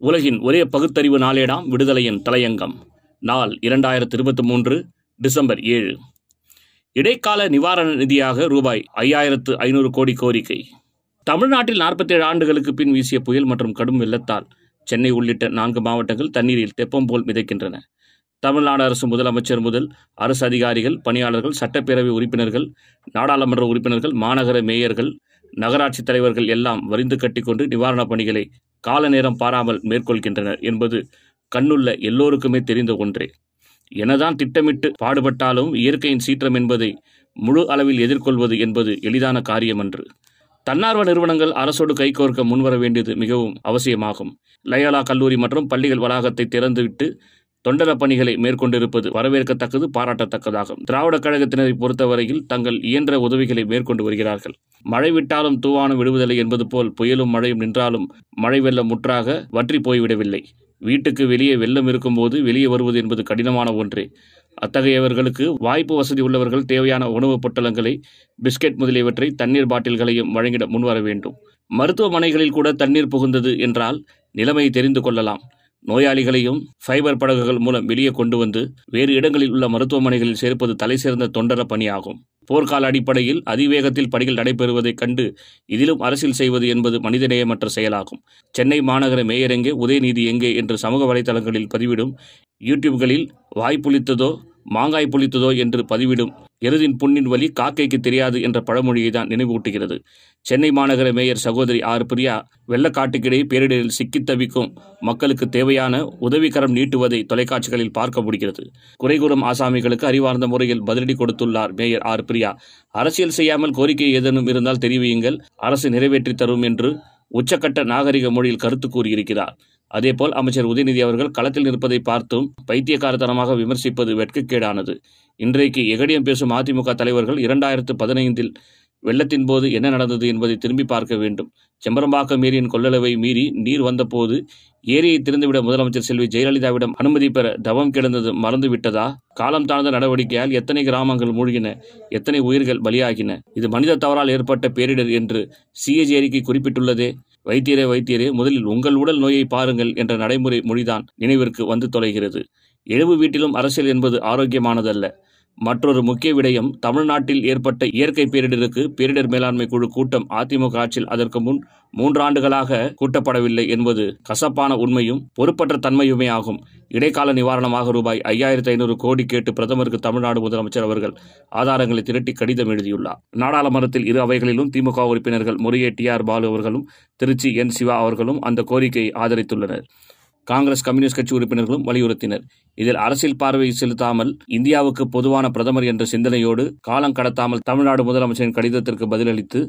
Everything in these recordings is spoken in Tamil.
உலகின் ஒரே பகுத்தறிவு நாளேடாம் விடுதலையின் தலையங்கம். நாள் இரண்டாயிரத்து இருபத்தி மூன்று டிசம்பர் ஏழு. இடைக்கால நிவாரண நிதியாக ரூபாய் ஐயாயிரத்து ஐநூறு கோடி கோரிக்கை. தமிழ்நாட்டில் நாற்பத்தேழு ஆண்டுகளுக்கு பின் வீசிய புயல் மற்றும் கடும் வெள்ளத்தால் சென்னை உள்ளிட்ட நான்கு மாவட்டங்கள் தண்ணீரில் தெப்பம் போல் மிதக்கின்றன. தமிழ்நாடு அரசு முதலமைச்சர் முதல் அரசு அதிகாரிகள் பணியாளர்கள் சட்டப்பேரவை உறுப்பினர்கள் நாடாளுமன்ற உறுப்பினர்கள் மாநகர மேயர்கள் நகராட்சி தலைவர்கள் எல்லாம் வரிந்து கட்டிக்கொண்டு நிவாரணப் பணிகளை கால நேரம் பாராமல் மேற்கொள்கின்றனர் என்பது கண்ணுள்ள எல்லோருக்குமே தெரிந்த ஒன்றே. எனதான் திட்டமிட்டு பாடுபட்டாலும் இயற்கையின் சீற்றம் என்பதை முழு அளவில் எதிர்கொள்வது என்பது எளிதான காரியமன்று. தன்னார்வ நிறுவனங்கள் அரசோடு கைகோர்க்க முன்வர வேண்டியது மிகவும் அவசியமாகும். லயோலா கல்லூரி மற்றும் பள்ளிகள் வளாகத்தை திறந்துவிட்டு தொண்டர பணிகளை மேற்கொண்டிருப்பது வரவேற்கத்தக்கது பாராட்டத்தக்கதாகும். திராவிட கழகத்தினரை பொறுத்தவரையில் தங்கள் இயன்ற உதவிகளை மேற்கொண்டு வருகிறார்கள். மழை விட்டாலும் தூவானம் விடுவதில்லை என்பது போல் புயலும் மழையும் நின்றாலும் மழை வெள்ளம் முற்றாக வற்றி போய்விடவில்லை. வீட்டுக்கு வெளியே வெள்ளம் இருக்கும்போது வெளியே வருவது என்பது கடினமான ஒன்றே. அத்தகையவர்களுக்கு வாய்ப்பு வசதி உள்ளவர்கள் தேவையான உணவுப் பொட்டலங்களை பிஸ்கெட் முதலியவற்றை தண்ணீர் பாட்டில்களையும் வழங்கிட முன்வர வேண்டும். மருத்துவமனைகளில் கூட தண்ணீர் புகுந்தது என்றால் நிலைமை தெரிந்து கொள்ளலாம். நோயாளிகளையும் ஃபைபர் படகுகள் மூலம் வெளியே கொண்டு வந்து வேறு இடங்களில் உள்ள மருத்துவமனைகளில் சேர்ப்பது தலை சிறந்த தொண்டர பணியாகும். போர்க்கால அடிப்படையில் அதிவேகத்தில் பணிகள் நடைபெறுவதைக் கண்டு இதிலும் அரசியல் செய்வது என்பது மனிதநேயமற்ற செயலாகும். சென்னை மாநகர மேயர் எங்கே உதயநிதி எங்கே என்று சமூக வலைதளங்களில் பதிவிடும் யூடியூப்களில் வாய்ப்புளித்ததோ மாங்காய் புளித்ததோ என்று பதிவிடும் எருதின் புண்ணின் வழி காக்கைக்கு தெரியாது என்ற பழமொழியை தான் நினைவூட்டுகிறது. சென்னை மாநகர மேயர் சகோதரி ஆர். பிரியா வெள்ளக்காட்டுக்கிடையே பேரிடரில் சிக்கித் தவிக்கும் மக்களுக்கு தேவையான உதவிக்கரம் நீட்டுவதை தொலைக்காட்சிகளில் பார்க்க முடிகிறது. குறைகூறும் ஆசாமிகளுக்கு அறிவார்ந்த முறையில் பதிலடி கொடுத்துள்ளார் மேயர் ஆர். பிரியா. அரசியல் செய்யாமல் கோரிக்கை ஏதேனும் இருந்தால் தெரிவியுங்கள். அரசு நிறைவேற்றி தரும் என்று உச்சக்கட்ட நாகரிக மொழியில் கருத்து கூறியிருக்கிறார். அதேபோல் அமைச்சர் உதயநிதி அவர்கள் களத்தில் நிற்பதை பார்த்தும் பைத்தியக்காரத்தனமாக விமர்சிப்பது வெட்கக்கேடானது. இன்றைக்கு எகடியம் பேசும் அதிமுக தலைவர்கள் இரண்டாயிரத்து பதினைந்தில் வெள்ளத்தின் போது என்ன நடந்தது என்பதை திரும்பி பார்க்க வேண்டும். செம்பரம்பாக்கம் ஏரியின் கொள்ளளவை மீறி நீர் வந்தபோது ஏரியை திறந்துவிட முதலமைச்சர் செல்வி ஜெயலலிதாவிடம் அனுமதி பெற தவம் கிடந்தது மறந்துவிட்டதா? காலம் தாழ்ந்த நடவடிக்கையால் எத்தனை கிராமங்கள் மூழ்கின? எத்தனை உயிர்கள் பலியாகின? இது மனித தவறால் ஏற்பட்ட பேரிடர் என்று சிஏஜி அறிக்கை குறிப்பிட்டுள்ளதே. வைத்தியரே வைத்தியரே முதலில் உங்கள் உடல் நோயை பாருங்கள் என்ற நடைமுறை மொழிதான் நினைவிற்கு வந்து தொலைகிறது. எழுவு வீட்டிலும் அரசியல் என்பது ஆரோக்கியமானதல்ல. மற்றொரு முக்கிய விடயம் தமிழ்நாட்டில் ஏற்பட்ட இயற்கை பேரிடருக்கு பேரிடர் மேலாண்மை குழு கூட்டம் அதிமுக ஆட்சியில் அதற்கு முன் மூன்றாண்டுகளாக கூட்டப்படவில்லை என்பது கசப்பான உண்மையும் பொறுப்பற்ற தன்மையுமே ஆகும். இடைக்கால நிவாரணமாக ரூபாய் ஐயாயிரத்து ஐநூறு கோடி கேட்டு பிரதமருக்கு தமிழ்நாடு முதலமைச்சர் அவர்கள் ஆதாரங்களை திரட்டி கடிதம் எழுதியுள்ளார். நாடாளுமன்றத்தில் இரு அவைகளிலும் திமுக உறுப்பினர்கள் முறையே டி ஆர் பாலு அவர்களும் திருச்சி என் சிவா அவர்களும் அந்த கோரிக்கையை ஆதரித்துள்ளனர். காங்கிரஸ் கம்யூனிஸ்ட் கட்சி உறுப்பினர்களும் வலியுறுத்தினர். இதில் அரசியல் பார்வை செலுத்தாமல் இந்தியாவுக்கு பொதுவான பிரதமர் என்ற சிந்தனையோடு காலம் கடத்தாமல் தமிழ்நாடு முதலமைச்சரின் கடிதத்திற்கு பதிலளித்து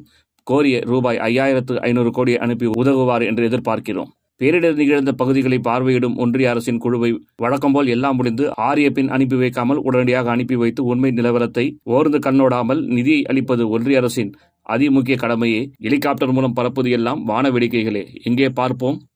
கோரிய ரூபாய் ஐயாயிரத்து ஐநூறு கோடி அனுப்பி உதவுவார் என்று எதிர்பார்க்கிறோம். பேரிடர் நிகழ்ந்த பகுதிகளை பார்வையிடும் ஒன்றிய அரசின் குழுவை வழக்கம்போல் எல்லாம் முடிந்து ஆரிய பின் அனுப்பி வைக்காமல் உடனடியாக அனுப்பி வைத்து உண்மை நிலவரத்தை ஓர்ந்து கண்ணோடாமல் நிதியை அளிப்பது ஒன்றிய அரசின் அதிமுக்கிய கடமையே. ஹெலிகாப்டர் மூலம் பறப்பது எல்லாம் வான வேடிக்கைகளே எங்கே பார்ப்போம்?